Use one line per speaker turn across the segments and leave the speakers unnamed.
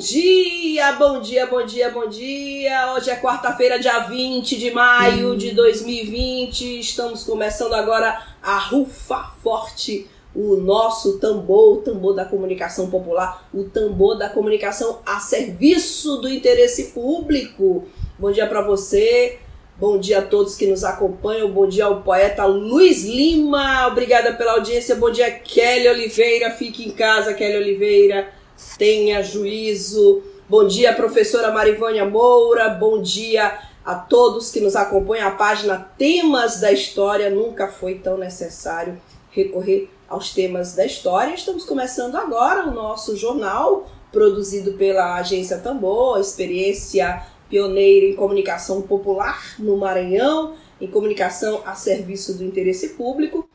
Dia, bom dia, bom dia, bom dia. Hoje é quarta-feira, dia 20 de maio de 2020. Estamos começando agora a Rufa Forte, o nosso tambor, o tambor da comunicação popular, o tambor da comunicação a serviço do interesse público. Bom dia para você. Bom dia a todos que nos acompanham. Bom dia ao poeta Luiz Lima. Obrigada pela audiência. Bom dia, Kelly Oliveira. Fique em casa, Kelly Oliveira tenha juízo. Bom dia, professora Marivânia Moura. Bom dia a todos que nos acompanham. A página Temas da História nunca foi tão necessário recorrer aos temas da história. Estamos começando agora o nosso jornal, produzido pela Agência Tambor, experiência pioneira em comunicação popular no Maranhão, em comunicação a serviço do interesse público.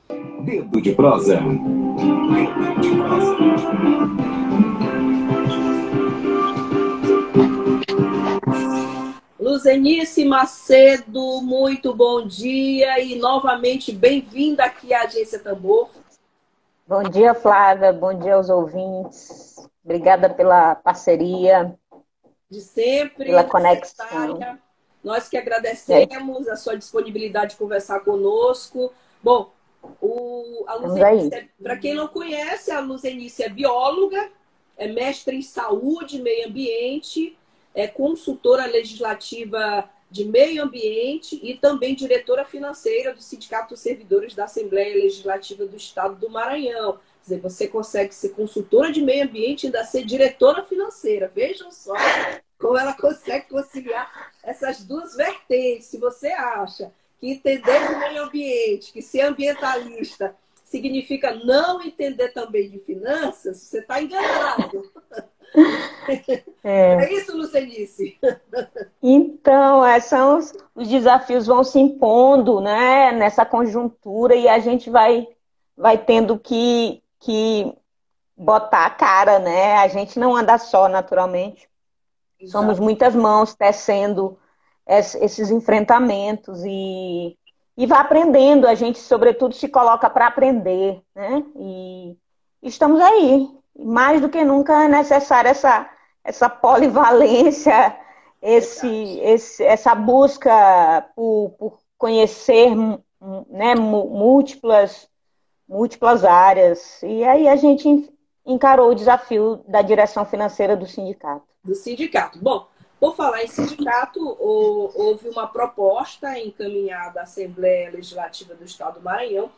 Dedo de prosa. Dedo de prosa.
Luzenice Macedo, muito bom dia e novamente bem-vinda aqui à Agência Tambor.
Bom dia, Flávia. Bom dia aos ouvintes. Obrigada pela parceria.
De sempre.
Pela conexão.
Nós que agradecemos é. a sua disponibilidade de conversar conosco. Bom, o, a Luzenice, para quem não conhece, a Luzenice é bióloga, é mestre em saúde e meio ambiente é consultora legislativa de Meio Ambiente e também diretora financeira do Sindicato dos Servidores da Assembleia Legislativa do Estado do Maranhão. Quer dizer, você consegue ser consultora de meio ambiente e ainda ser diretora financeira. Vejam só como ela consegue conciliar essas duas vertentes. Se você acha que entender de meio ambiente, que ser ambientalista significa não entender também de finanças, você está enganado. É, é isso, Lucenice?
Então, é, são os, os, desafios vão se impondo né, nessa conjuntura e a gente vai, vai tendo que, que botar a cara, né? A gente não anda só, naturalmente. Exato. Somos muitas mãos tecendo esses enfrentamentos e, e vai aprendendo. A gente, sobretudo, se coloca para aprender, né? E estamos aí, mais do que nunca é necessária essa, essa polivalência, esse, esse, essa busca por, por conhecer né, múltiplas, múltiplas áreas. E aí a gente encarou o desafio da direção financeira do sindicato.
Do sindicato. Bom, por falar em sindicato, houve uma proposta encaminhada à Assembleia Legislativa do Estado do Maranhão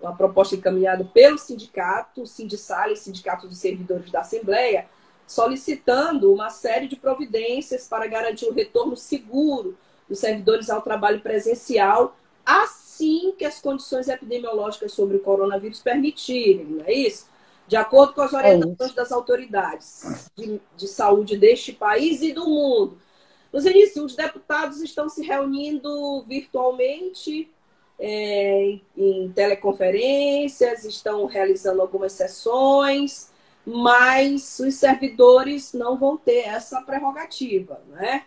uma proposta encaminhada pelo sindicato, o Sindicale, Sindicato dos Servidores da Assembleia, solicitando uma série de providências para garantir o retorno seguro dos servidores ao trabalho presencial, assim que as condições epidemiológicas sobre o coronavírus permitirem, não é isso? De acordo com as é orientações é das autoridades de, de, saúde deste país e do mundo. Nos inícios, os deputados estão se reunindo virtualmente é, em teleconferências, estão realizando algumas sessões, mas os servidores não vão ter essa prerrogativa, né?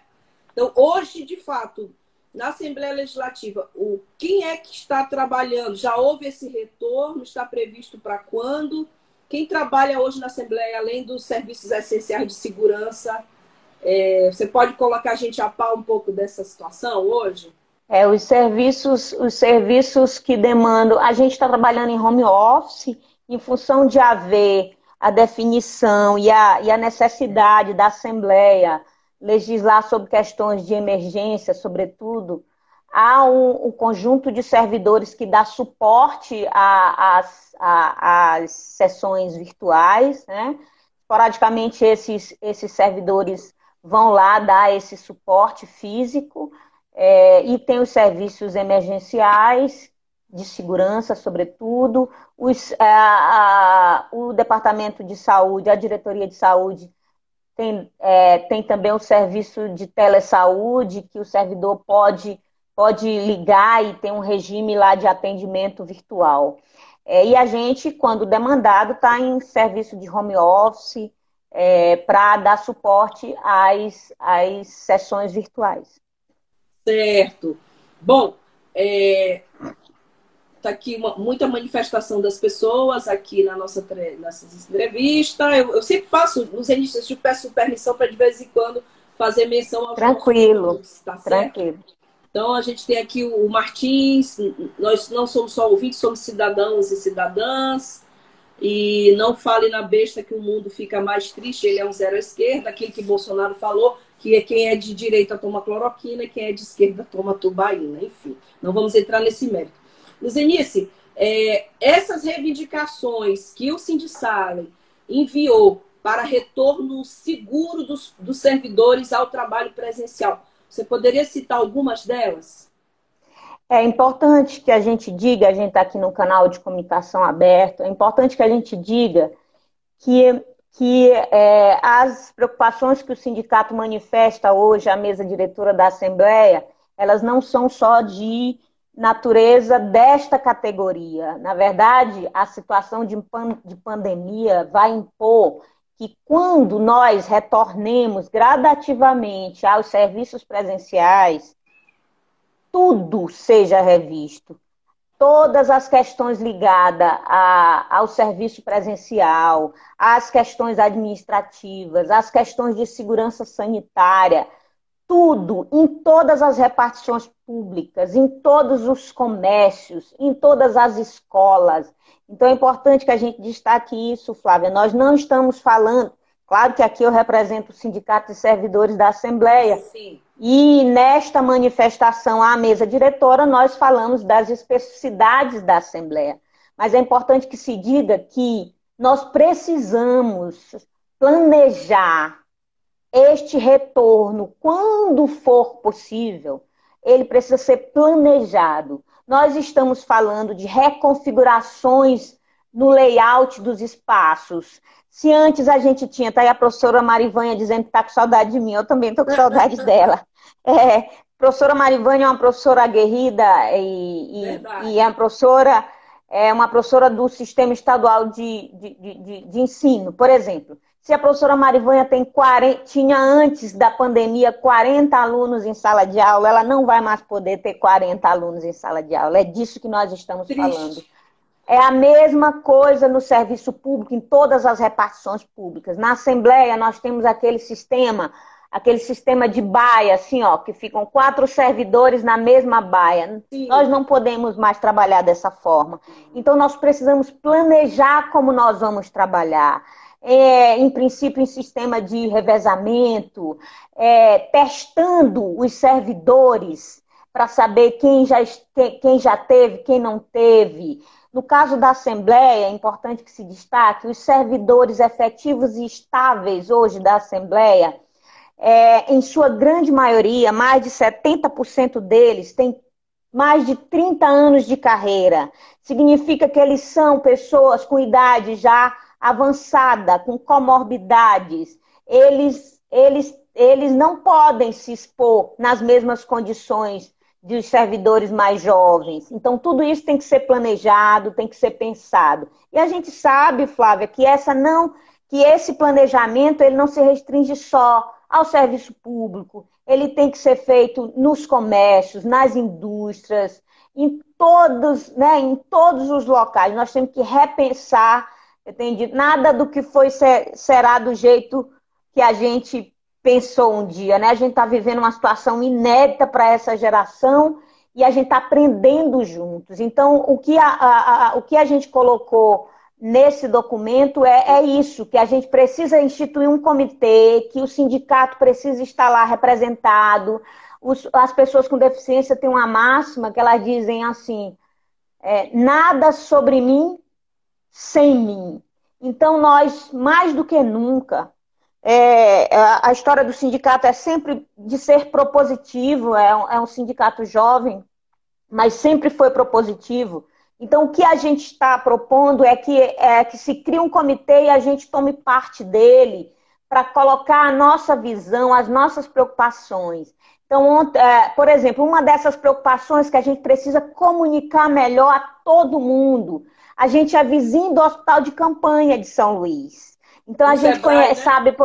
Então, hoje, de fato, na Assembleia Legislativa, o quem é que está trabalhando? Já houve esse retorno? Está previsto para quando? Quem trabalha hoje na Assembleia, além dos serviços essenciais de segurança, é, você pode colocar a gente a par um pouco dessa situação hoje?
É, os serviços, os serviços que demandam. A gente está trabalhando em home office em função de haver a definição e a, e a necessidade da Assembleia legislar sobre questões de emergência, sobretudo, há um, um conjunto de servidores que dá suporte às sessões virtuais, né? Esporadicamente, esses, esses servidores vão lá dar esse suporte físico, é, e tem os serviços emergenciais, de segurança, sobretudo, os, a, a, o Departamento de Saúde, a Diretoria de Saúde, tem, é, tem também o serviço de telesaúde, que o servidor pode, pode ligar e tem um regime lá de atendimento virtual. É, e a gente, quando demandado, está em serviço de home office é, para dar suporte às, às sessões virtuais.
Certo. Bom, é, tá aqui uma, muita manifestação das pessoas aqui na nossa nessa entrevista. Eu, eu sempre faço, nos inícios, eu peço permissão para de vez em quando fazer menção
aos Tranquilo, tá
tranquilo. Então a gente tem aqui o Martins, nós não somos só ouvintes, somos cidadãos e cidadãs. E não fale na besta que o mundo fica mais triste, ele é um zero à esquerda, aquilo que Bolsonaro falou, que quem é de direita toma cloroquina, quem é de esquerda toma tubaína, enfim. Não vamos entrar nesse mérito. Luzenice, é, essas reivindicações que o Sindicale enviou para retorno seguro dos, dos servidores ao trabalho presencial, você poderia citar algumas delas?
É importante que a gente diga, a gente está aqui no canal de comunicação aberto, é importante que a gente diga que, que é, as preocupações que o sindicato manifesta hoje à mesa diretora da Assembleia, elas não são só de natureza desta categoria. Na verdade, a situação de, pan de pandemia vai impor que quando nós retornemos gradativamente aos serviços presenciais, tudo seja revisto. Todas as questões ligadas a, ao serviço presencial, as questões administrativas, as questões de segurança sanitária, tudo, em todas as repartições públicas, em todos os comércios, em todas as escolas. Então é importante que a gente destaque isso, Flávia. Nós não estamos falando, claro que aqui eu represento o Sindicato de Servidores da Assembleia. Sim. E nesta manifestação à mesa diretora, nós falamos das especificidades da Assembleia. Mas é importante que se diga que nós precisamos planejar este retorno, quando for possível, ele precisa ser planejado. Nós estamos falando de reconfigurações no layout dos espaços. Se antes a gente tinha, tá aí a professora Marivanha dizendo que está com saudade de mim, eu também estou com saudade dela. É, professora Marivanha é uma professora aguerrida e, e, e, é uma professora, é uma professora do sistema estadual de, de, de, de ensino, por exemplo. Se a professora Marivanha tem 40, tinha antes da pandemia 40 alunos em sala de aula, ela não vai mais poder ter 40 alunos em sala de aula. É disso que nós estamos Triste. falando. É a mesma coisa no serviço público, em todas as repartições públicas. Na Assembleia, nós temos aquele sistema, aquele sistema de baia, assim, ó, que ficam quatro servidores na mesma baia. Sim. Nós não podemos mais trabalhar dessa forma. Então, nós precisamos planejar como nós vamos trabalhar é, em princípio, em sistema de revezamento, é, testando os servidores para saber quem já, quem já teve, quem não teve. No caso da Assembleia, é importante que se destaque, os servidores efetivos e estáveis hoje da Assembleia, é, em sua grande maioria, mais de 70% deles têm mais de 30 anos de carreira. Significa que eles são pessoas com idade já avançada, com comorbidades, eles, eles, eles não podem se expor nas mesmas condições dos servidores mais jovens. Então, tudo isso tem que ser planejado, tem que ser pensado. E a gente sabe, Flávia, que essa não, que esse planejamento ele não se restringe só ao serviço público, ele tem que ser feito nos comércios, nas indústrias, em todos, né, em todos os locais. Nós temos que repensar Entendi. Nada do que foi ser, será do jeito que a gente pensou um dia, né? A gente está vivendo uma situação inédita para essa geração e a gente está aprendendo juntos. Então, o que a, a, a, o que a gente colocou nesse documento é, é isso, que a gente precisa instituir um comitê, que o sindicato precisa estar lá representado. Os, as pessoas com deficiência têm uma máxima que elas dizem assim: é, nada sobre mim sem mim. Então, nós, mais do que nunca, é, a história do sindicato é sempre de ser propositivo, é é um sindicato jovem, mas sempre foi propositivo. Então, o que a gente está propondo é que, é que se crie um comitê e a gente tome parte dele para colocar a nossa visão, as nossas preocupações. Então, é, por exemplo, uma dessas preocupações que a gente precisa comunicar melhor a todo mundo. A gente é vizinho do Hospital de Campanha de São Luís. Então a no gente Sebrae, conhece, né? sabe,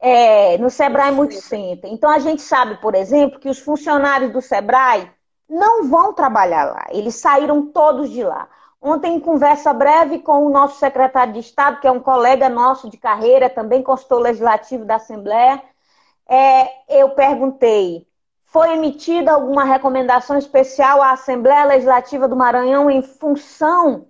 é, no Sebrae Multicenter. Então a gente sabe, por exemplo, que os funcionários do Sebrae não vão trabalhar lá. Eles saíram todos de lá. Ontem, em conversa breve com o nosso secretário de Estado, que é um colega nosso de carreira, também consultor legislativo da Assembleia, é, eu perguntei: foi emitida alguma recomendação especial à Assembleia Legislativa do Maranhão em função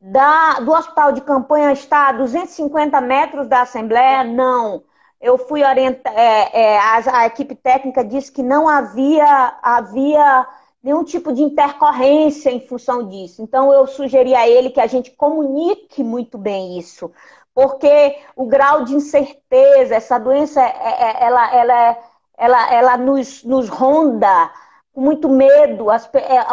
da, do hospital de campanha estar a 250 metros da Assembleia? Não. Eu fui orientar, é, é, a, a, equipe técnica disse que não havia, havia nenhum tipo de intercorrência em função disso. Então, eu sugeri a ele que a gente comunique muito bem isso, porque o grau de incerteza, essa doença, é, é, ela, ela, ela, ela nos, nos ronda com muito medo. É,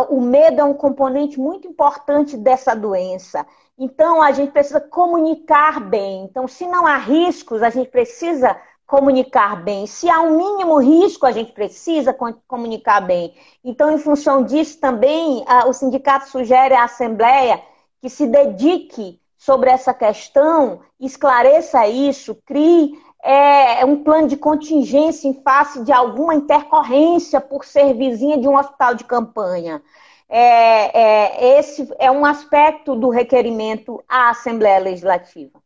o medo é um componente muito importante dessa doença. Então, a gente precisa comunicar bem. Então, se não há riscos, a gente precisa comunicar bem. Se há um mínimo risco, a gente precisa comunicar bem. Então, em função disso, também o sindicato sugere à Assembleia que se dedique sobre essa questão, esclareça isso, crie é, um plano de contingência em face de alguma intercorrência por ser vizinha de um hospital de campanha. É, é, esse é um aspecto do requerimento à Assembleia Legislativa.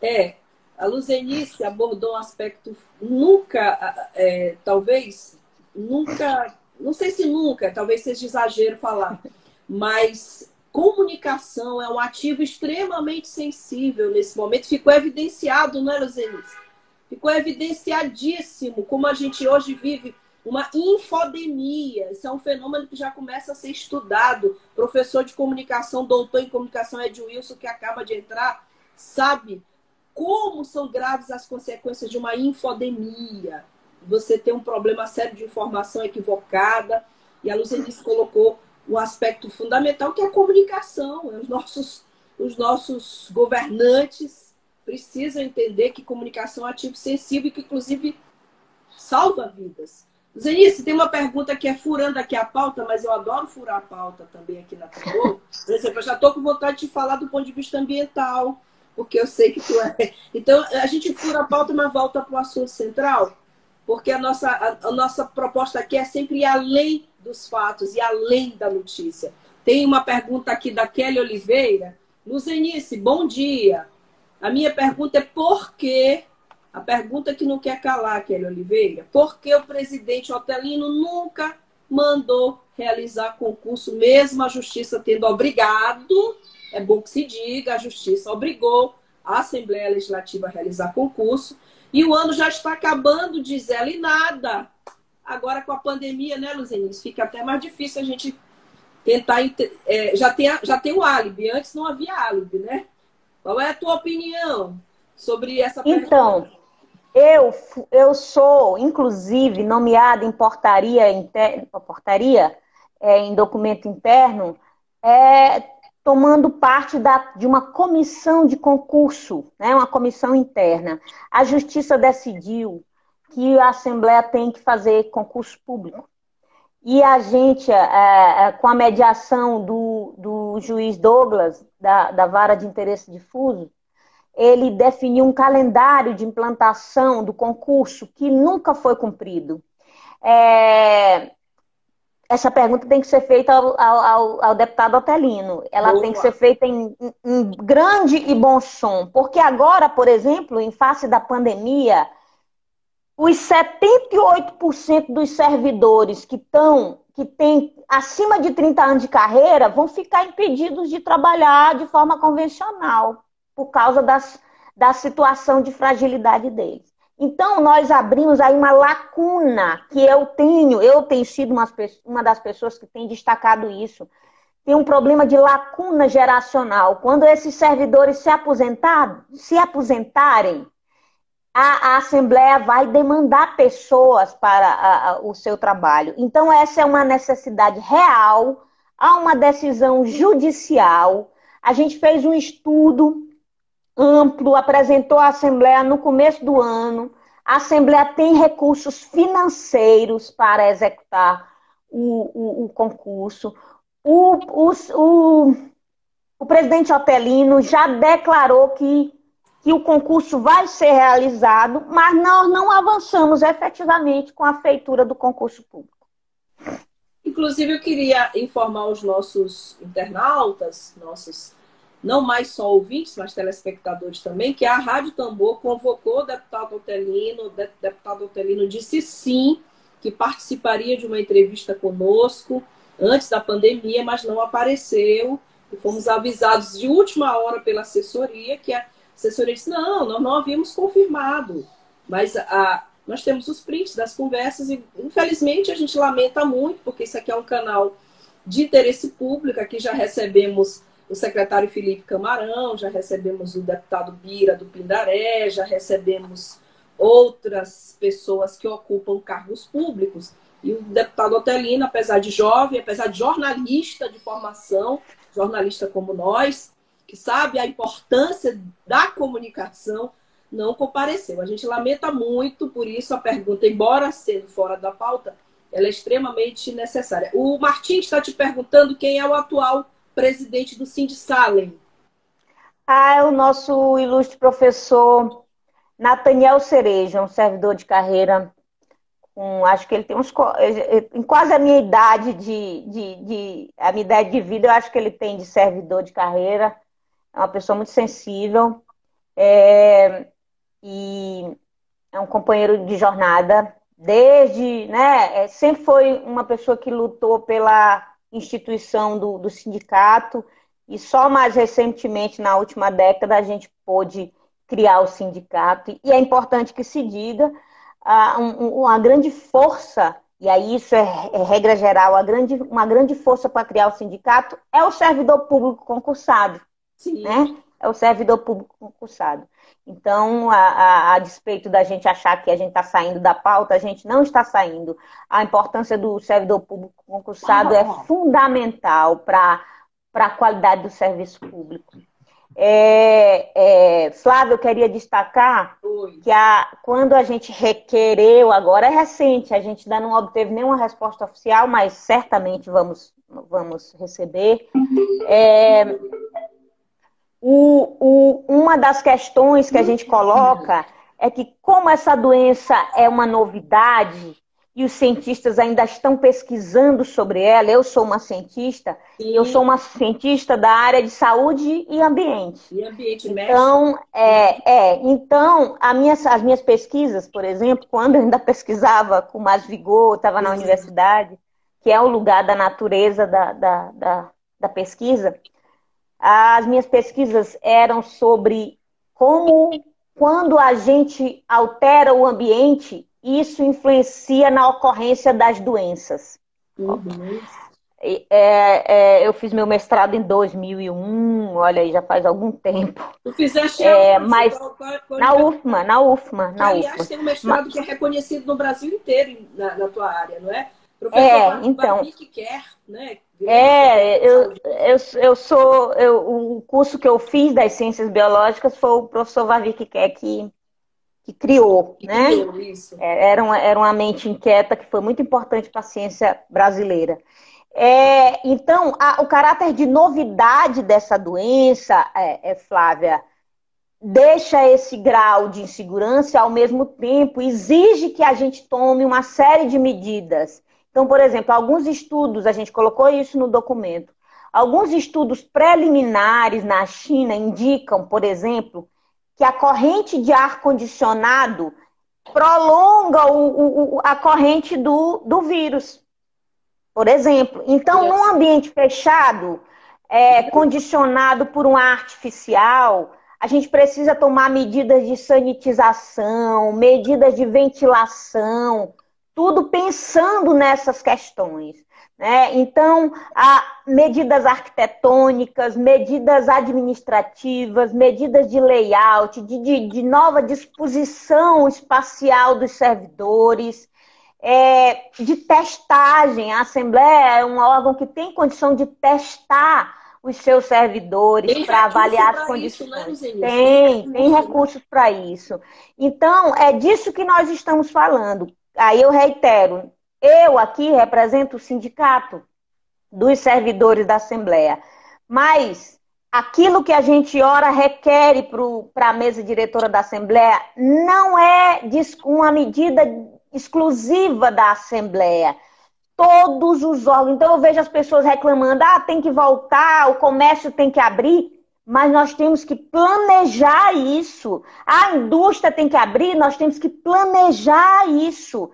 É, a Luzenice abordou um aspecto nunca, é, talvez, nunca, não sei se nunca, talvez seja exagero falar, mas comunicação é um ativo extremamente sensível nesse momento. Ficou evidenciado, não é, Luzenice? Ficou evidenciadíssimo como a gente hoje vive uma infodemia. Isso é um fenômeno que já começa a ser estudado. Professor de comunicação, doutor em comunicação, Ed Wilson, que acaba de entrar, sabe como são graves as consequências de uma infodemia. Você tem um problema sério de informação equivocada. E a Lucianice colocou um aspecto fundamental que é a comunicação. Os nossos, os nossos governantes precisam entender que comunicação é sensível e que, inclusive, salva vidas. Zenice, tem uma pergunta que é furando aqui a pauta, mas eu adoro furar a pauta também aqui na Tambor. Por exemplo, eu já estou com vontade de falar do ponto de vista ambiental, porque eu sei que tu é. Então, a gente fura a pauta, mas volta para o assunto central, porque a nossa, a, a, nossa proposta aqui é sempre ir além dos fatos e além da notícia. Tem uma pergunta aqui da Kelly Oliveira. Luzenice, bom dia. A minha pergunta é por que, a pergunta que não quer calar, Kelly Oliveira, por que o presidente Otelino nunca mandou realizar concurso, mesmo a justiça tendo obrigado é bom que se diga, a Justiça obrigou a Assembleia Legislativa a realizar concurso. E o ano já está acabando, diz ela, e nada. Agora com a pandemia, né, Luzenice? Fica até mais difícil a gente tentar. É, já, tem, já tem o álibi. Antes não havia álibi, né? Qual é a tua opinião sobre essa
pergunta? Então, eu, eu sou, inclusive, nomeada em portaria, inter, portaria é, em documento interno, é, tomando parte da, de uma comissão de concurso, né, uma comissão interna. A Justiça decidiu que a Assembleia tem que fazer concurso público. E a gente, é, é, com a mediação do, do juiz Douglas, da, da Vara de Interesse Difuso, ele definiu um calendário de implantação do concurso que nunca foi cumprido. É, essa pergunta tem que ser feita ao, ao, ao deputado Otelino. Ela Boa. tem que ser feita em, em, grande e bom som. Porque agora, por exemplo, em face da pandemia, os 78% dos servidores que estão, que têm acima de 30 anos de carreira, vão ficar impedidos de trabalhar de forma convencional, por causa das, da situação de fragilidade deles. Então, nós abrimos aí uma lacuna que eu tenho, eu tenho sido uma, uma das pessoas que tem destacado isso. Tem um problema de lacuna geracional. Quando esses servidores se, aposentar, se aposentarem, a, a Assembleia vai demandar pessoas para a, a, o seu trabalho. Então, essa é uma necessidade real, há uma decisão judicial. A gente fez um estudo amplo, apresentou à Assembleia no começo do ano. A Assembleia tem recursos financeiros para executar o, o, o concurso. O, o, o, presidente Otelino já declarou que, que o concurso vai ser realizado, mas nós não avançamos efetivamente com a feitura do concurso público.
Inclusive, eu queria informar os nossos internautas, nossos não mais só ouvintes, mas telespectadores também, que a Rádio Tambor convocou o deputado Otelino, o deputado Otelino disse sim, que participaria de uma entrevista conosco antes da pandemia, mas não apareceu. E fomos avisados de última hora pela assessoria, que a assessoria disse, não, nós não havíamos confirmado. Mas a, nós temos os prints das conversas e, infelizmente, a gente lamenta muito, porque isso aqui é um canal de interesse público, aqui já recebemos o secretário Felipe Camarão, já recebemos o deputado Bira do Pindaré, já recebemos outras pessoas que ocupam cargos públicos. E o deputado Otelino, apesar de jovem, apesar de jornalista de formação, jornalista como nós, que sabe a importância da comunicação, não compareceu. A gente lamenta muito, por isso a pergunta, embora sendo fora da pauta, ela é extremamente necessária. O Martins está te perguntando quem é o atual presidente do Cindy Salem.
Ah, é o nosso ilustre professor Nathaniel Cereja, um servidor de carreira, com, acho que ele tem uns. Em quase a minha idade de, de, de, A minha idade de vida, eu acho que ele tem de servidor de carreira. É uma pessoa muito sensível. É, e é um companheiro de jornada. Desde. Né, é, sempre foi uma pessoa que lutou pela instituição do, do sindicato, e só mais recentemente, na última década, a gente pôde criar o sindicato. E é importante que se diga uh, um, uma grande força, e aí isso é, é regra geral, a grande, uma grande força para criar o sindicato é o servidor público concursado. Sim. Né? É o servidor público concursado. Então, a, a, a, despeito da gente achar que a gente está saindo da pauta, a gente não está saindo. A importância do servidor público concursado é fundamental para a qualidade do serviço público. É, é, Flávio, eu queria destacar Oi. que a, quando a gente requereu, agora é recente, a gente ainda não obteve nenhuma resposta oficial, mas certamente vamos, vamos receber. É, o, o, uma das questões que a gente coloca é que, como essa doença é uma novidade e os cientistas ainda estão pesquisando sobre ela, eu sou uma cientista, Sim. eu sou uma cientista da área de saúde e ambiente.
E ambiente
Então, é, é, então minha, as minhas pesquisas, por exemplo, quando eu ainda pesquisava com mais vigor, estava na universidade, que é o lugar da natureza da, da, da, da pesquisa, as minhas pesquisas eram sobre como, quando a gente altera o ambiente, isso influencia na ocorrência das doenças. Uhum. É, é, eu fiz meu mestrado em 2001, olha aí, já faz algum tempo.
Tu fizeste
é, mas na UFMA, na UFMA, na
Aliás, UFMA. tem um mestrado mas... que é reconhecido no Brasil inteiro na, na tua área, não é?
Professor é, então.
Quer, né?
É, eu, eu, eu sou. Eu, o curso que eu fiz das ciências biológicas foi o professor Vavik Quer que, que criou, que né? Criou isso. É, era, uma, era uma mente inquieta que foi muito importante para a ciência brasileira. É, então, a, o caráter de novidade dessa doença, é, é, Flávia, deixa esse grau de insegurança ao mesmo tempo exige que a gente tome uma série de medidas então, por exemplo, alguns estudos, a gente colocou isso no documento, alguns estudos preliminares na China indicam, por exemplo, que a corrente de ar condicionado prolonga o, o, a corrente do, do vírus, por exemplo. Então, num ambiente fechado, é, condicionado por um ar artificial, a gente precisa tomar medidas de sanitização, medidas de ventilação, tudo pensando nessas questões. Né? Então, há medidas arquitetônicas, medidas administrativas, medidas de layout, de, de, de nova disposição espacial dos servidores, é, de testagem. A Assembleia é um órgão que tem condição de testar os seus servidores para avaliar as condições. Isso, né, tem, tem recursos para isso. Então, é disso que nós estamos falando. Aí eu reitero, eu aqui represento o sindicato dos servidores da Assembleia, mas aquilo que a gente ora requer para a mesa diretora da Assembleia não é uma medida exclusiva da Assembleia todos os órgãos. Então eu vejo as pessoas reclamando: ah, tem que voltar, o comércio tem que abrir. Mas nós temos que planejar isso. A indústria tem que abrir, nós temos que planejar isso.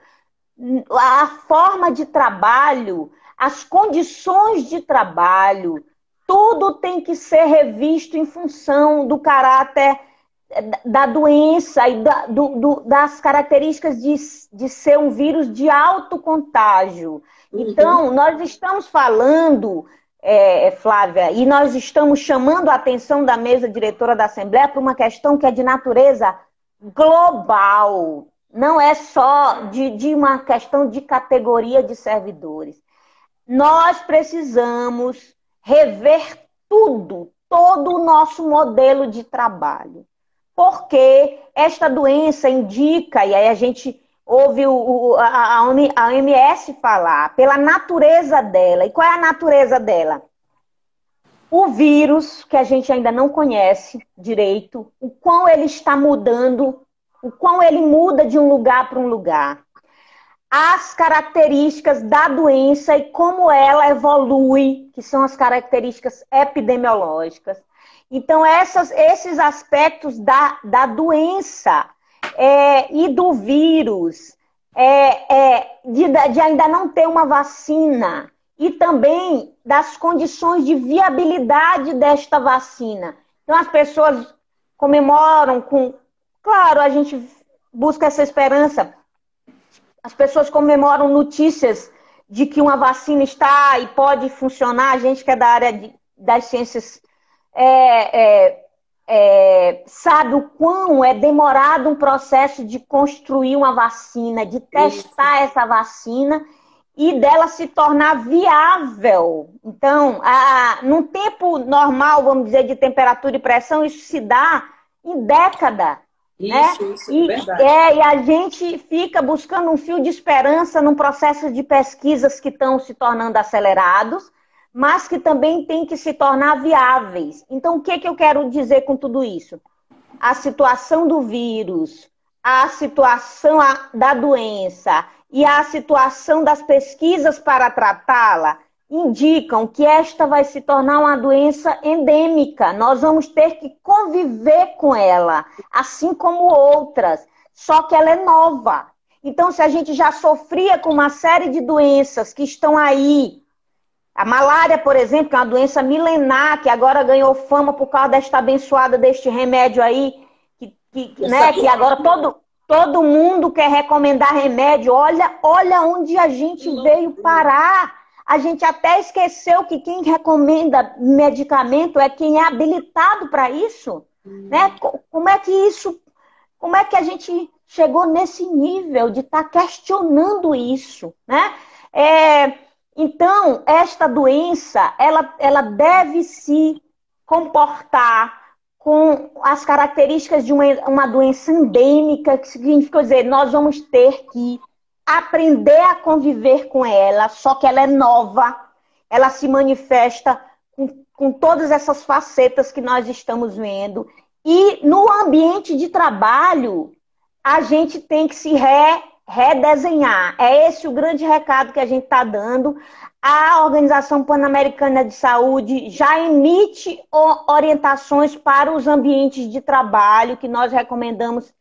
A forma de trabalho, as condições de trabalho, tudo tem que ser revisto em função do caráter da doença e da, do, do, das características de, de ser um vírus de alto contágio. Uhum. Então, nós estamos falando, é, Flávia, e nós estamos chamando a atenção da mesa diretora da Assembleia para uma questão que é de natureza global. Não é só de, de uma questão de categoria de servidores. Nós precisamos rever tudo, todo o nosso modelo de trabalho porque esta doença indica, e aí a gente ouve o, a, a OMS falar, pela natureza dela. E qual é a natureza dela? O vírus, que a gente ainda não conhece direito, o quão ele está mudando, o quão ele muda de um lugar para um lugar. As características da doença e como ela evolui, que são as características epidemiológicas. Então, essas, esses aspectos da, da doença é, e do vírus, é, é, de, de ainda não ter uma vacina, e também das condições de viabilidade desta vacina. Então, as pessoas comemoram com. Claro, a gente busca essa esperança. As pessoas comemoram notícias de que uma vacina está e pode funcionar. A gente que é da área de, das ciências é, é, é, sabe o quão é demorado um processo de construir uma vacina, de testar Isso. essa vacina e dela se tornar viável. Então, a, num tempo normal, vamos dizer, de temperatura e pressão, isso se dá em década. Isso, né? isso, e, é verdade. É, e a gente fica buscando um fio de esperança num processo de pesquisas que estão se tornando acelerados mas que também têm que se tornar viáveis. Então, o que, que eu quero dizer com tudo isso? A situação do vírus, a situação da doença e a situação das pesquisas para tratá-la indicam que esta vai se tornar uma doença endêmica. Nós vamos ter que conviver com ela, assim como outras, só que ela é nova. Então, se a gente já sofria com uma série de doenças que estão aí a malária, por exemplo, que é uma doença milenar, que agora ganhou fama por causa desta abençoada deste remédio aí, que, que, né, que agora todo, todo mundo quer recomendar remédio. Olha, olha onde a gente veio parar. A gente até esqueceu que quem recomenda medicamento é quem é habilitado para isso. Né? Como é que isso, como é que a gente chegou nesse nível de estar tá questionando isso? Né? É, então, esta doença, ela, ela deve se comportar com as características de uma, uma doença endêmica, que significa dizer, nós vamos ter que aprender a conviver com ela, só que ela é nova, ela se manifesta com, com todas essas facetas que nós estamos vendo. E no ambiente de trabalho, a gente tem que se re, redesenhar. É esse o grande recado que a gente está dando. A Organização Pan-Americana de Saúde já emite orientações para os ambientes de trabalho que nós recomendamos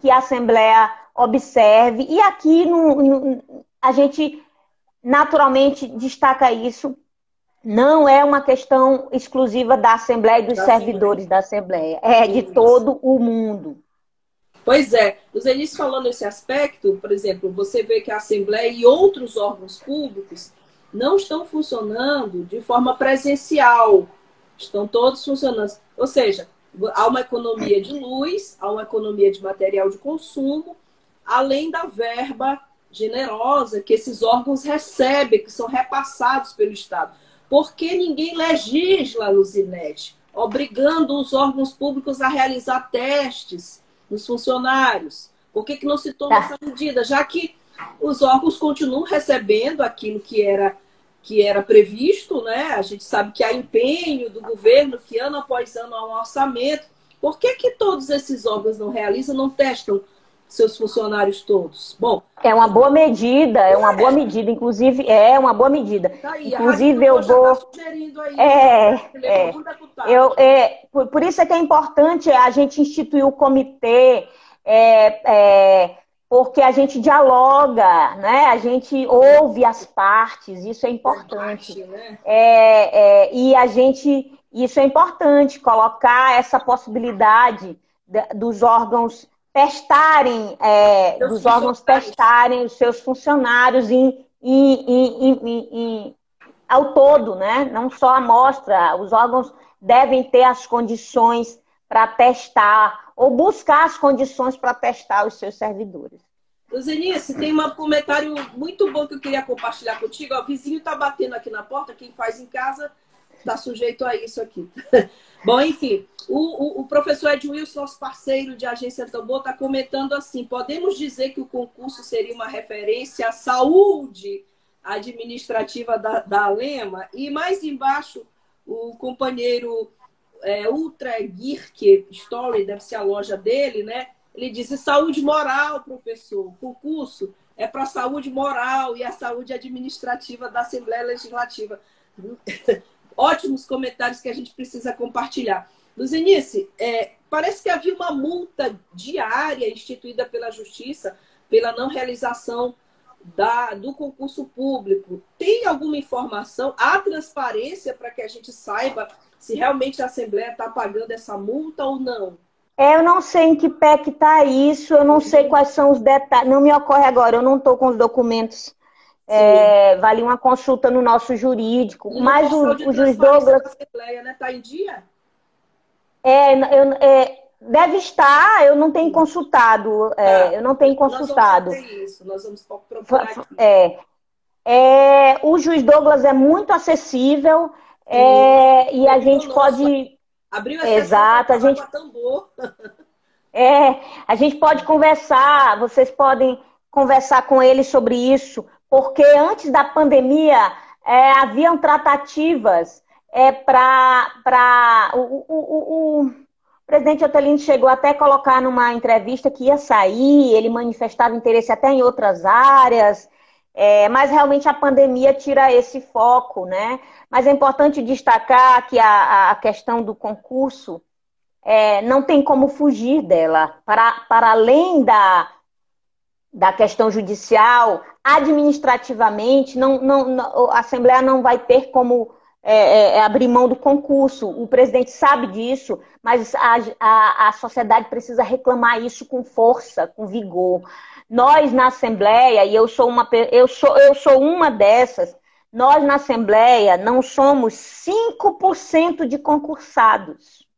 que a Assembleia observe. E aqui no, no, a gente naturalmente destaca isso. Não é uma questão exclusiva da Assembleia e dos da servidores Assembleia. da Assembleia. É de todo o mundo.
Pois é, os Elis falando esse aspecto, por exemplo, você vê que a Assembleia e outros órgãos públicos não estão funcionando de forma presencial, estão todos funcionando. Ou seja, há uma economia de luz, há uma economia de material de consumo, além da verba generosa que esses órgãos recebem, que são repassados pelo Estado. Por que ninguém legisla, Luzinete, obrigando os órgãos públicos a realizar testes nos funcionários? Por que, que não se toma tá. essa medida? Já que os órgãos continuam recebendo aquilo que era, que era previsto, né? A gente sabe que há empenho do governo que ano após ano há um orçamento. Por que, que todos esses órgãos não realizam, não testam seus funcionários todos?
Bom, é uma boa medida, é uma boa medida, inclusive é uma boa medida. Tá aí, inclusive eu vou tá aí, é, né? é, eu é por, por, isso é que é importante a gente instituir o comitê é, é, porque a gente dialoga, né? A gente ouve as partes, isso é importante. Né? É, é, e a gente, isso é importante, colocar essa possibilidade dos órgãos testarem, é, dos órgãos testarem os seus funcionários em, em, em, em, ao todo, né? Não só a amostra, os órgãos devem ter as condições para testar ou buscar as condições para testar os seus servidores.
Zenice, tem um comentário muito bom que eu queria compartilhar contigo. O vizinho está batendo aqui na porta, quem faz em casa está sujeito a isso aqui. Bom, enfim, o, o, o, professor Ed Wilson, nosso parceiro de agência Tambor, está comentando assim: podemos dizer que o concurso seria uma referência à saúde administrativa da, da? E mais embaixo, o companheiro é, Ultra Geek Story, deve ser a loja dele, né? Ele disse saúde moral, professor. O concurso é para saúde moral e a saúde administrativa da Assembleia Legislativa. Ótimos comentários que a gente precisa compartilhar. Luzenice, é, parece que havia uma multa diária instituída pela Justiça pela não realização da, do concurso público. Tem alguma informação? Há transparência para que a gente saiba se realmente a Assembleia está pagando essa multa ou não?
É, eu não sei em que pé que está isso, eu não sei quais são os detalhes, não me ocorre agora, eu não estou com os documentos. É, vale uma consulta no nosso jurídico. No mas o, o juiz Douglas.
Assembleia, né? Tá em dia?
É, eu, é, deve estar, eu não tenho consultado. É, tá. eu não tenho consultado.
Nós vamos fazer isso, nós vamos procurar aqui.
É, é, o juiz Douglas é muito acessível. É, e a gente pode.
Abriu a
Exato, a gente. é, a gente pode conversar, vocês podem conversar com ele sobre isso, porque antes da pandemia é, haviam tratativas é, para. O, o, o, o presidente Otelino chegou até a colocar numa entrevista que ia sair, ele manifestava interesse até em outras áreas. É, mas realmente a pandemia tira esse foco, né? Mas é importante destacar que a, a questão do concurso é, não tem como fugir dela. Para, para além da, da questão judicial, administrativamente, não, não, não, a Assembleia não vai ter como é, é, é, abrir mão do concurso. O presidente sabe disso, mas a, a, a sociedade precisa reclamar isso com força, com vigor. Nós na Assembleia, e eu sou uma, eu sou, eu sou uma dessas, nós na Assembleia não somos 5% de concursados.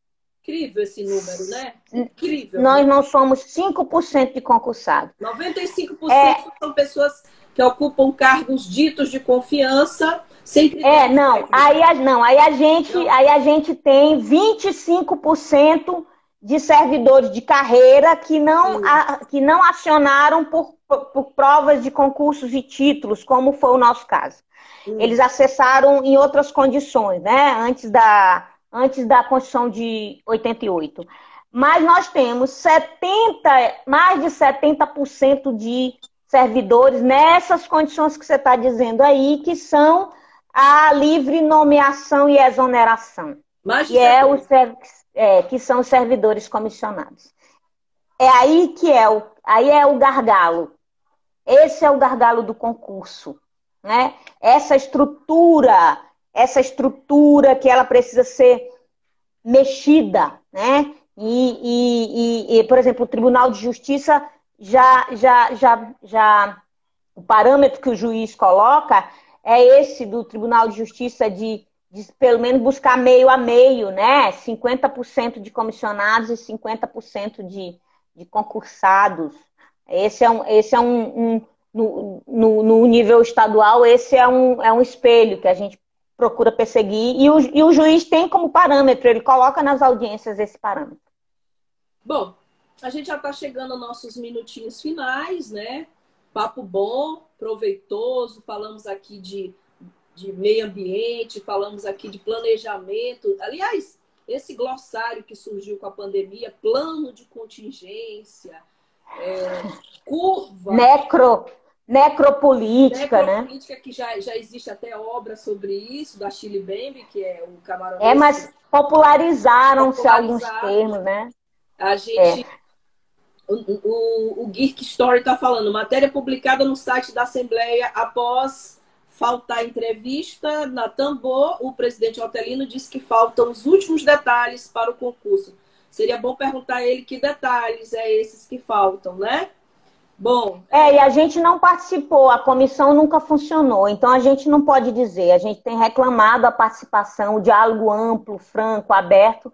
Incrível esse número, né? Incrível.
Nós não somos 5% de concursados.
95% é... são pessoas que ocupam cargos ditos de confiança sem
É, não. Aí, não, aí a gente, não. aí a gente tem 25% de servidores de carreira que não, a, que não acionaram por, por, por, provas de concursos e títulos, como foi o nosso caso. Eles acessaram em outras condições, né? Antes da, antes da Constituição de 88. Mas nós temos 70, mais de 70% de servidores nessas condições que você está dizendo aí, que são a livre nomeação e exoneração. Mais de é o é, que são os servidores comissionados. É aí que é o, aí é o gargalo. Esse é o gargalo do concurso, né? Essa estrutura, essa estrutura que ela precisa ser mexida, né? E, e, e, e por exemplo, o Tribunal de Justiça já, já, já, já, o parâmetro que o juiz coloca é esse do Tribunal de Justiça de de pelo menos buscar meio a meio, né? 50% de comissionados e 50% de, de concursados. Esse é um, esse é um, um no, no, no, nível estadual, esse é um, é um espelho que a gente procura perseguir, e o, e o juiz tem como parâmetro, ele coloca nas audiências esse parâmetro.
Bom, a gente já está chegando aos nossos minutinhos finais, né? Papo bom, proveitoso, falamos aqui de, de meio ambiente, falamos aqui de planejamento. Aliás, esse glossário que surgiu com a pandemia, plano de contingência, é, curva.
Necro, necropolítica, né?
necropolítica, né? que já, já existe até obra sobre isso, da Chile Bembe, que é o camarão.
É, mas popularizaram-se alguns termos, né?
A gente. É. O, o, o Geek Story está falando, matéria publicada no site da Assembleia após faltar entrevista na Tambor, o presidente Altelino disse que faltam os últimos detalhes para o concurso. Seria bom perguntar a ele que detalhes é esses que faltam, né? Bom.
É, e a gente não participou, a comissão nunca funcionou, então a gente não pode dizer. A gente tem reclamado a participação, o diálogo amplo, franco, aberto,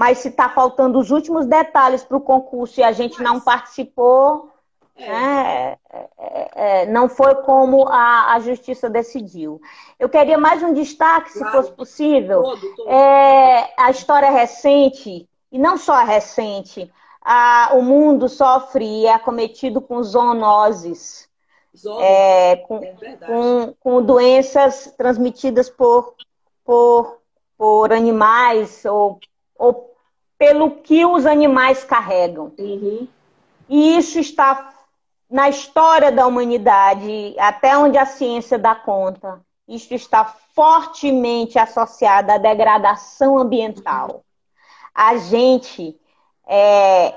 mas se está faltando os últimos detalhes para o concurso e a gente não participou, é. Né, é, é, é, não foi como a, a justiça decidiu. Eu queria mais um destaque, se claro. fosse possível. Todo, todo. É, a história recente, e não só a recente, a, o mundo sofre e é acometido com zoonoses, é, com, é com, com, doenças transmitidas por, por, por animais ou, ou pelo que os animais carregam. Uhum. E isso está na história da humanidade, até onde a ciência dá conta. Isso está fortemente associado à degradação ambiental. A gente é,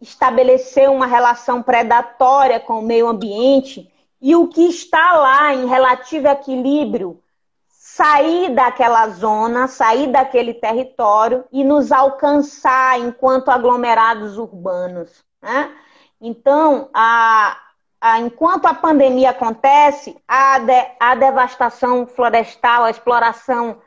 estabeleceu uma relação predatória com o meio ambiente e o que está lá em relativo equilíbrio sair daquela zona, sair daquele território e nos alcançar enquanto aglomerados urbanos. Né? Então, a, a, enquanto a pandemia acontece, a, de, a devastação florestal, a exploração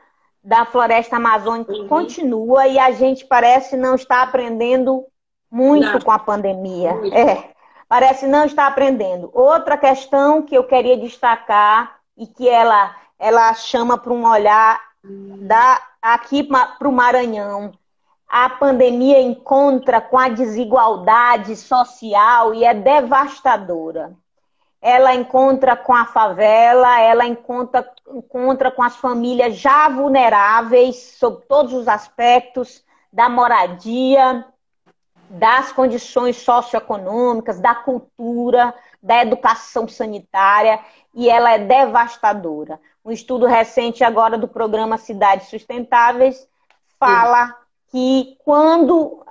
da floresta amazônica uhum. continua e a gente parece não estar aprendendo muito não. com a pandemia. Muito. É, parece não estar aprendendo. Outra questão que eu queria destacar e que ela, ela chama para um olhar da, aqui para o Maranhão. A pandemia encontra com a desigualdade social e é devastadora ela encontra com a favela, ela encontra, encontra com as famílias já vulneráveis, sob todos os aspectos da moradia, das condições socioeconômicas, da cultura, da educação sanitária, e ela é devastadora. Um estudo recente agora do programa Cidades Sustentáveis fala Sim. que quando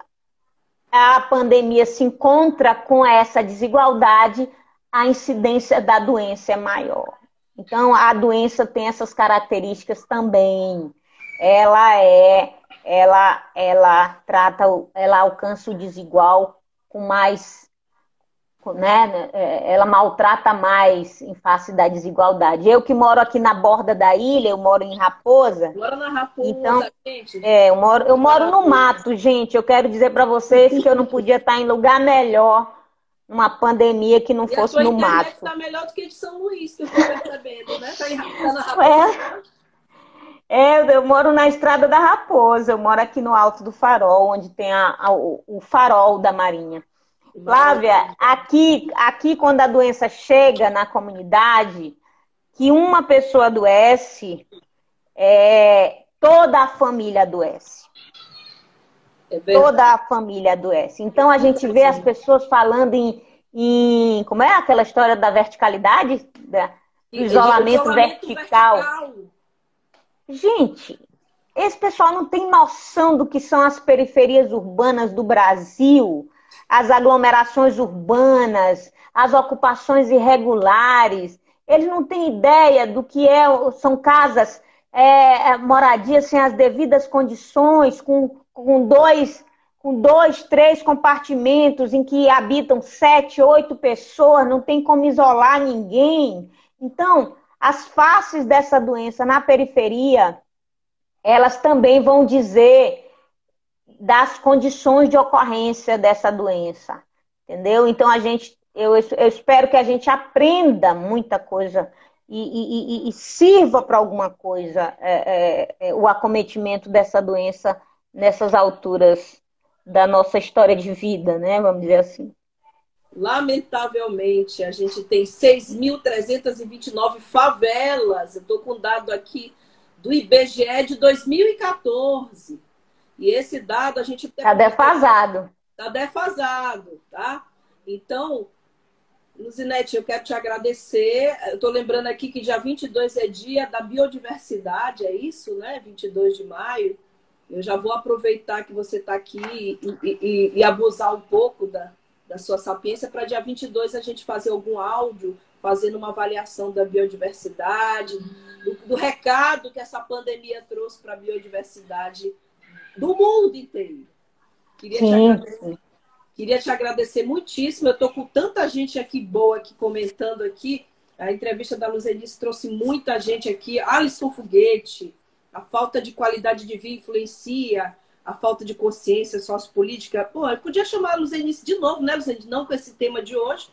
a pandemia se encontra com essa desigualdade, a incidência da doença é maior. Então, a doença tem essas características também. Ela é, ela, ela trata, ela alcança o desigual com mais, né? Ela maltrata mais em face da desigualdade. Eu que moro aqui na borda da ilha, eu moro em Raposa.
Moro na Raposa,
então, gente. É, eu moro, eu moro no mato, gente. Eu quero dizer para vocês que eu não podia estar em lugar melhor uma pandemia que não e fosse no mato.
está melhor do que de São Luís, que eu estou percebendo, né? Tá, em, tá na Raposa.
É. é, eu moro na Estrada da Raposa, eu moro aqui no Alto do Farol, onde tem a, a, o, o, farol da Marinha. Flávia, aqui, aqui quando a doença chega na comunidade, que uma pessoa adoece, é, toda a família adoece. É Toda a família adoece. Então a gente vê as pessoas falando em, em como é aquela história da verticalidade, da, do isolamento, isolamento vertical. vertical. Gente, esse pessoal não tem noção do que são as periferias urbanas do Brasil, as aglomerações urbanas, as ocupações irregulares. Eles não têm ideia do que é, são casas, é, é moradias sem as devidas condições, com com dois, com dois, três compartimentos em que habitam sete, oito pessoas, não tem como isolar ninguém. Então, as faces dessa doença na periferia, elas também vão dizer das condições de ocorrência dessa doença, entendeu? Então a gente, eu, eu espero que a gente aprenda muita coisa e, e, e sirva para alguma coisa é, é, é, o acometimento dessa doença nessas alturas da nossa história de vida, né? Vamos dizer assim.
Lamentavelmente, a gente tem 6.329 favelas. Eu estou com um dado aqui do IBGE de 2014. E esse dado a gente.
Está defasado.
Está defasado, tá? Então, Luzinete, eu quero te agradecer. Eu estou lembrando aqui que dia 22 é dia da biodiversidade, é isso, né? 22 de maio. Eu já vou aproveitar que você está aqui e, e, e, abusar um pouco da, da sua sapiência para dia 22 a gente fazer algum áudio fazendo uma avaliação da biodiversidade, do, do recado que essa pandemia trouxe para a biodiversidade do mundo inteiro. Queria te, agradecer, queria te agradecer muitíssimo. Eu estou com tanta gente aqui boa aqui comentando aqui. A entrevista da Luzenice trouxe muita gente aqui. Alisson Foguete, a falta de qualidade de vida influencia a falta de consciência sociopolítica. Pô, eu podia chamar a Luzenice de novo, né, Luzenice? Não com esse tema de hoje,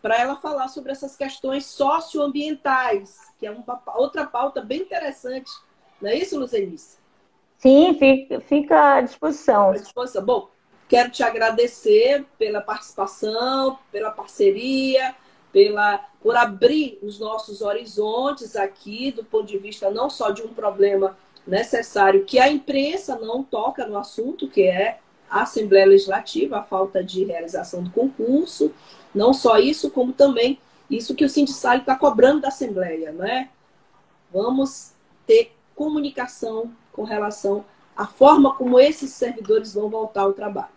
para ela falar sobre essas questões socioambientais, que é uma outra pauta bem interessante. Não é isso, Luzenice?
Sim, fica à disposição. À
disposição. Bom, quero te agradecer pela participação, pela parceria, pela, por abrir os nossos horizontes aqui, do ponto de vista não só de um problema necessário que a imprensa não toca no assunto, que é a Assembleia Legislativa, a falta de realização do concurso. Não só isso, como também isso que o sindicato está cobrando da Assembleia, né? Vamos ter comunicação com relação à forma como esses servidores vão voltar ao trabalho.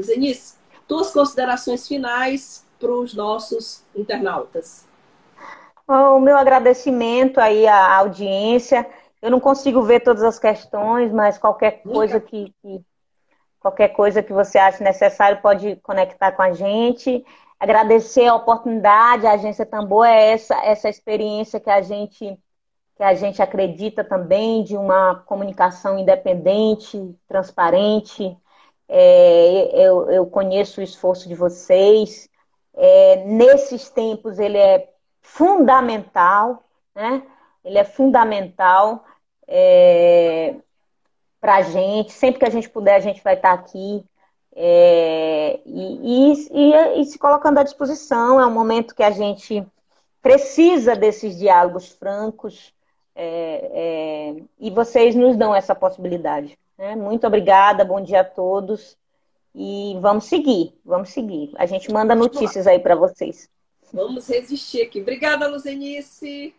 Zenice, tuas considerações finais para os nossos internautas.
O meu agradecimento aí à audiência. Eu não consigo ver todas as questões, mas qualquer coisa que, que qualquer coisa que você ache necessário pode conectar com a gente. Agradecer a oportunidade, a agência Tambor é essa essa experiência que a gente que a gente acredita também de uma comunicação independente, transparente. É, eu, eu, conheço o esforço de vocês. É, nesses tempos ele é fundamental, né? Ele é fundamental é, para a gente. Sempre que a gente puder, a gente vai estar aqui. É, e, e, e, se colocando à disposição. É um momento que a gente precisa desses diálogos francos é, é e vocês nos dão essa possibilidade. Né? Muito obrigada, bom dia a todos e vamos seguir, vamos seguir. A gente manda notícias aí para vocês.
Vamos resistir aqui. Obrigada, Luzenice.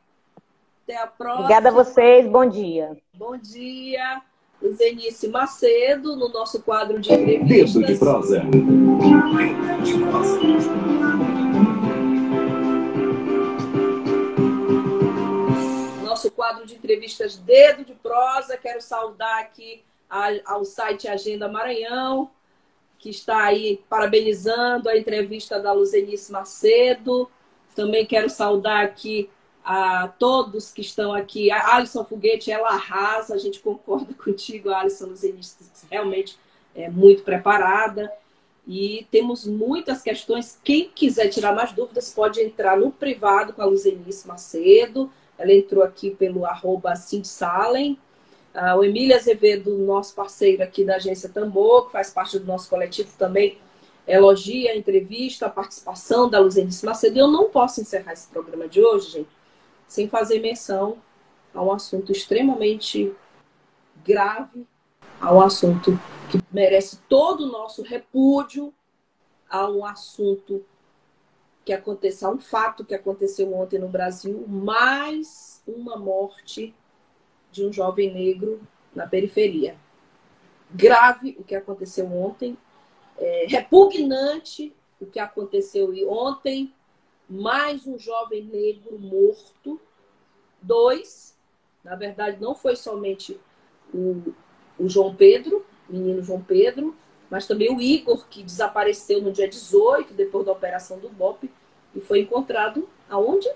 Até a próxima.
Obrigada a vocês. Bom dia.
Bom dia. Zenice Macedo, no nosso quadro de entrevistas. Dedo de prosa. Quadro de entrevistas Dedo de Prosa. Quero saudar aqui ao site Agenda Maranhão, que está aí parabenizando a entrevista da Luzenice Macedo. Também quero saudar aqui a todos que estão aqui. A Alisson Foguete, ela arrasa, a gente concorda contigo, Alisson Luzenice realmente é muito preparada. E temos muitas questões. Quem quiser tirar mais dúvidas, pode entrar no privado com a Luzenice Macedo. Ela entrou aqui pelo arroba Salem. Uh, o Emílio Azevedo, nosso parceiro aqui da agência Tambor, que faz parte do nosso coletivo também, elogia a entrevista, a participação da Luzenice Macedo. E eu não posso encerrar esse programa de hoje, gente, sem fazer menção a um assunto extremamente grave, a um assunto que merece todo o nosso repúdio, a um assunto que aconteceu, a um fato que aconteceu ontem no Brasil, mais uma morte de um jovem negro na periferia. Grave o que aconteceu ontem, é, repugnante o que aconteceu ontem, mais um jovem negro morto. Dois, na verdade, não foi somente o, o João Pedro, menino João Pedro, mas também o Igor, que desapareceu no dia 18, depois da operação do BOP, e foi encontrado aonde?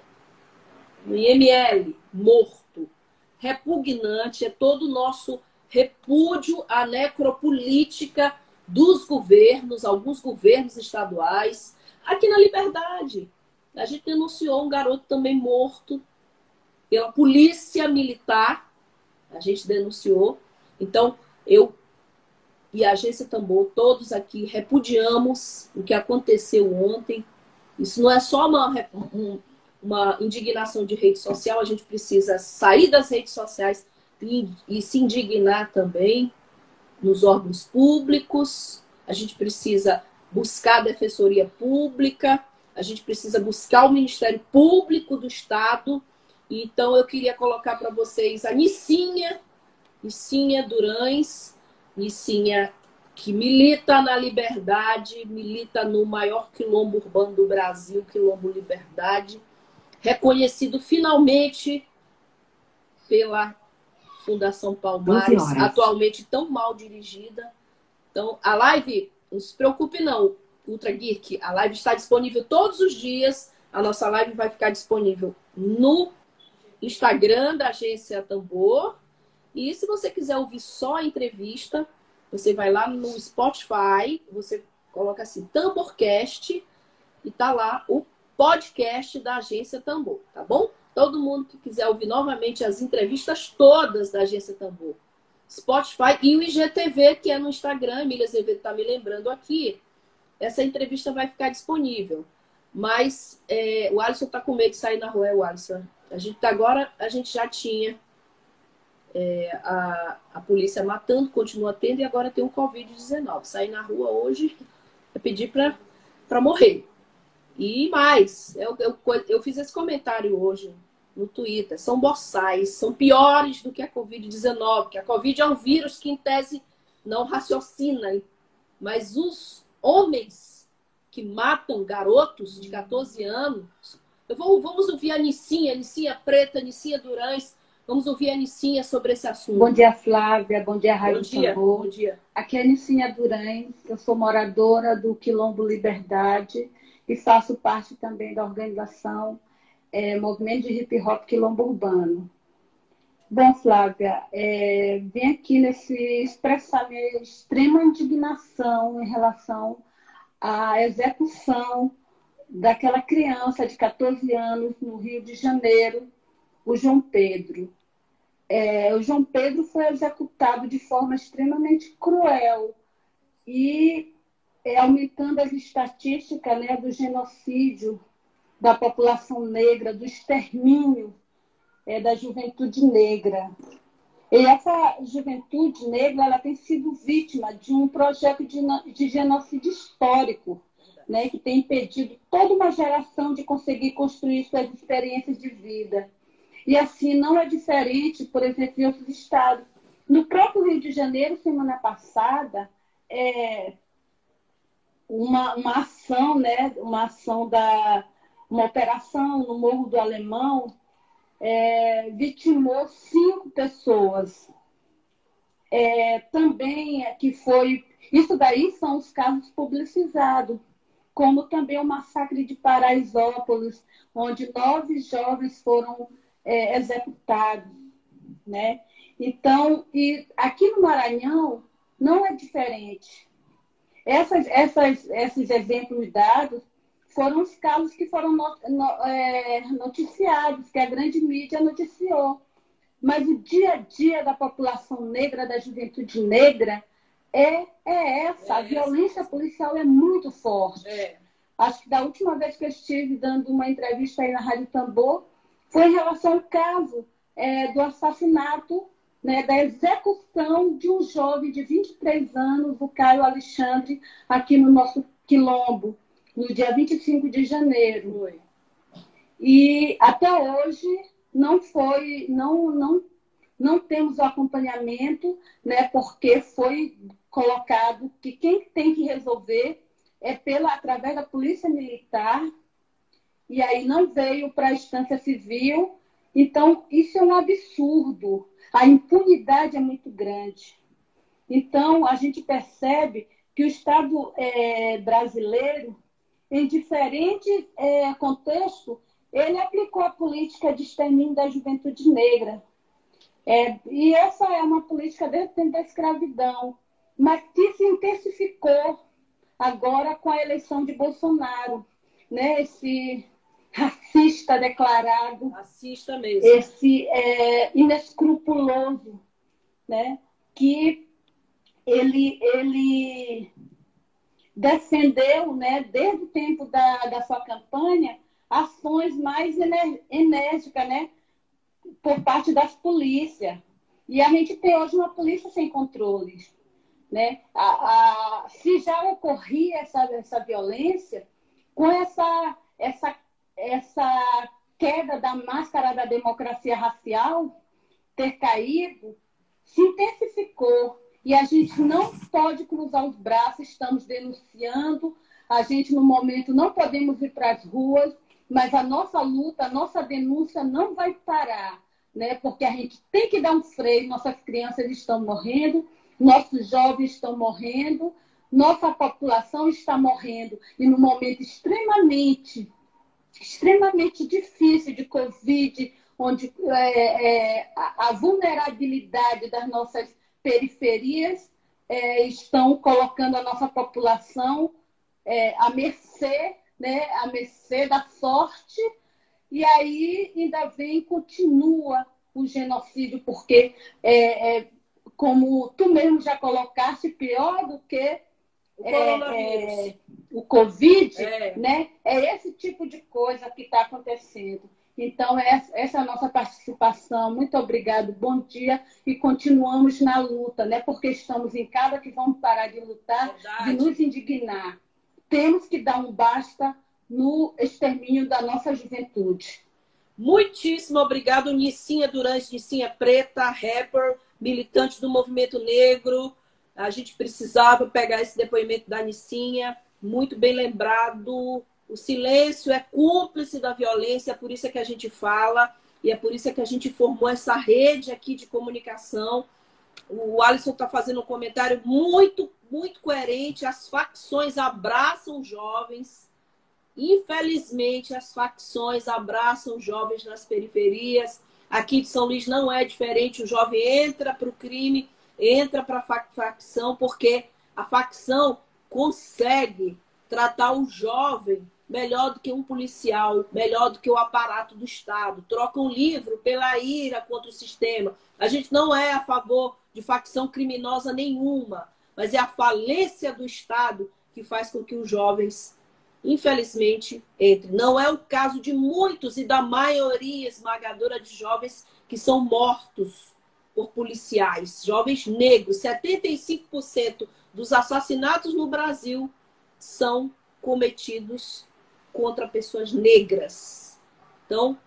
No IML, morto repugnante, é todo o nosso repúdio à necropolítica dos governos, alguns governos estaduais. Aqui na Liberdade, a gente denunciou um garoto também morto pela polícia militar. A gente denunciou. Então, eu e a agência Tambor, todos aqui repudiamos o que aconteceu ontem. Isso não é só uma, uma indignação de rede social, a gente precisa sair das redes sociais e, e se indignar também nos órgãos públicos, a gente precisa buscar a defensoria pública, a gente precisa buscar o Ministério Público do Estado. Então, eu queria colocar para vocês a Nicinha, Nicinha Durães, Nicinha que milita na liberdade, milita no maior quilombo urbano do Brasil, Quilombo Liberdade, reconhecido finalmente pela Fundação Palmares, atualmente tão mal dirigida. Então, a live, não se preocupe não, Ultra Geek, a live está disponível todos os dias. A nossa live vai ficar disponível no Instagram da agência Tambor e se você quiser ouvir só a entrevista, você vai lá no Spotify, você coloca assim, Tamborcast, e tá lá o podcast da Agência Tambor, tá bom? Todo mundo que quiser ouvir novamente as entrevistas todas da Agência Tambor. Spotify e o IGTV, que é no Instagram, Emília Azevedo está me lembrando aqui. Essa entrevista vai ficar disponível. Mas é, o Alisson está com medo de sair na rua, é o Alisson. A gente agora a gente já tinha é, a, a polícia matando, continua tendo, e agora tem o Covid-19. Sair na rua hoje é pedir para morrer. E mais, eu, eu, eu fiz esse comentário hoje no Twitter. São boçais, são piores do que a Covid-19, que a Covid é um vírus que, em tese, não raciocina. Mas os homens que matam garotos de 14 anos. Eu vou, vamos ouvir a Nicinha, Nicinha Preta, Nicinha Durães, Vamos ouvir a Nicinha sobre esse assunto.
Bom dia, Flávia. Bom dia, Raio
bom dia. Bom dia.
Aqui é a Nicinha Durães. Eu sou moradora do Quilombo Liberdade e faço parte também da organização é, Movimento de Hip Hop Quilombo Urbano. Bom, Flávia, é, vim aqui nesse expressar minha extrema indignação em relação à execução daquela criança de 14 anos no Rio de Janeiro, o João Pedro. É, o João Pedro foi executado de forma extremamente cruel e é, aumentando as estatísticas né, do genocídio da população negra, do extermínio é, da juventude negra. E essa juventude negra ela tem sido vítima de um projeto de, de genocídio histórico, né, que tem impedido toda uma geração de conseguir construir suas experiências de vida. E assim não é diferente, por exemplo, em outros estados. No próprio Rio de Janeiro, semana passada, é, uma, uma ação, né, uma ação da uma operação no Morro do Alemão é, vitimou cinco pessoas. É, também é que foi isso daí são os casos publicizados, como também o massacre de Paraisópolis, onde nove jovens foram é, executados, né? Então, e aqui no Maranhão não é diferente. Essas, essas, esses exemplos dados foram os casos que foram é, noticiados, que a grande mídia noticiou. Mas o dia a dia da população negra, da juventude negra, é, é essa. É a violência essa. policial é muito forte. É. Acho que da última vez que eu estive dando uma entrevista aí na Rádio Tambor, foi em relação ao caso é, do assassinato, né, da execução de um jovem de 23 anos, o Caio Alexandre, aqui no nosso quilombo, no dia 25 de janeiro. E até hoje não foi, não, não, não temos o acompanhamento, né, porque foi colocado que quem tem que resolver é pela através da polícia militar e aí não veio para a instância civil. Então, isso é um absurdo. A impunidade é muito grande. Então, a gente percebe que o Estado é, brasileiro, em diferentes é, ele aplicou a política de extermínio da juventude negra. É, e essa é uma política desde o tempo da escravidão, mas que se intensificou agora com a eleição de Bolsonaro. Né? Esse, racista declarado.
Racista mesmo.
Esse é, inescrupuloso, né? Que ele, ele defendeu, né, desde o tempo da, da sua campanha, ações mais enérgicas, né, por parte das polícias. E a gente tem hoje uma polícia sem controles. Né? A, a, se já ocorria essa, essa violência, com essa, essa, essa queda da máscara da democracia racial ter caído, se intensificou. E a gente não pode cruzar os braços, estamos denunciando, a gente no momento não podemos ir para as ruas, mas a nossa luta, a nossa denúncia não vai parar, né? Porque a gente tem que dar um freio, nossas crianças estão morrendo, nossos jovens estão morrendo, nossa população está morrendo e num momento extremamente, extremamente difícil de Covid, onde é, é, a, vulnerabilidade das nossas periferias é, estão colocando a nossa população é, à mercê né, à mercê da sorte, e aí ainda vem continua o genocídio, porque, é, é, como tu mesmo já colocaste, pior do que
o, é,
é o Covid, é. né? É esse tipo de coisa que está acontecendo. Então, essa é a nossa participação. Muito obrigado, bom dia. E continuamos na luta, né? Porque estamos em casa que vamos parar de lutar, Verdade. de nos indignar temos que dar um basta no extermínio da nossa juventude.
Muitíssimo obrigado, Nicinha Durante, Nicinha Preta, rapper, militante do movimento negro. A gente precisava pegar esse depoimento da Nicinha, muito bem lembrado. O silêncio é cúmplice da violência, é por isso é que a gente fala e é por isso é que a gente formou essa rede aqui de comunicação. O Alisson está fazendo um comentário muito muito coerente. As facções abraçam jovens. Infelizmente, as facções abraçam jovens nas periferias. Aqui de São Luís não é diferente. O jovem entra para o crime, entra para a facção, porque a facção consegue tratar o jovem melhor do que um policial, melhor do que o aparato do Estado. Troca um livro pela ira contra o sistema. A gente não é a favor de facção criminosa nenhuma mas é a falência do Estado que faz com que os jovens, infelizmente, entrem. Não é o caso de muitos e da maioria esmagadora de jovens que são mortos por policiais, jovens negros. 75% dos assassinatos no Brasil são cometidos contra pessoas negras. Então,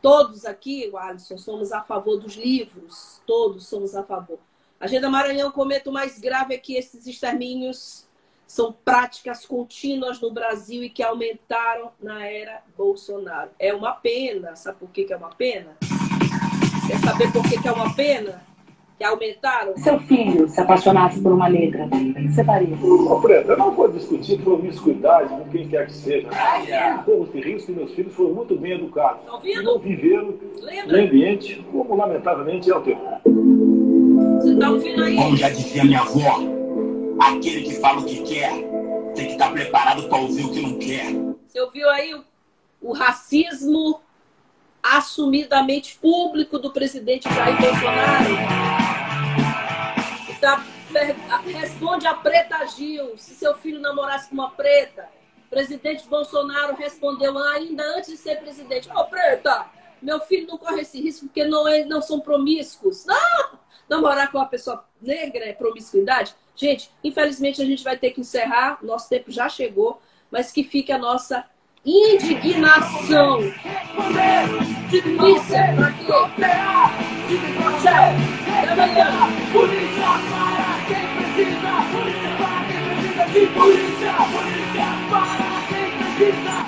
todos aqui, Alisson, somos a favor dos livros, todos somos a favor. Agenda Maranhão o mais grave é que esses extermínios são práticas contínuas no Brasil e que aumentaram na era Bolsonaro. É uma pena. Sabe por que, é uma pena? Quer saber por que, é uma pena? Que aumentaram?
Seu filho se apaixonasse por uma negra, o que você faria?
Ô, Preta, eu não vou discutir promiscuidade com quem quer que seja. Todos os riscos que meus filhos foram muito bem educados.
Tá ouvindo?
E não viveram
Lembra?
no ambiente como, lamentavelmente, é o teu.
Você tá ouvindo aí?
Como já dizia minha avó, aquele que fala o que quer tem que estar preparado para ouvir o que não quer.
Você ouviu aí o, o racismo assumidamente público do presidente Jair Bolsonaro? Tá, responde a Preta Gil, se seu filho namorasse com uma preta. Presidente Bolsonaro respondeu ainda antes de ser presidente: Ô, oh, Preta, meu filho não corre esse risco porque não, é, não são promíscuos. Não! Namorar com uma pessoa negra é promiscuidade? Gente, infelizmente a gente vai ter que encerrar, nosso tempo já chegou, mas que fique a nossa indignação. Polícia. Polícia para quem precisa, polícia para quem precisa de polícia, polícia para quem precisa.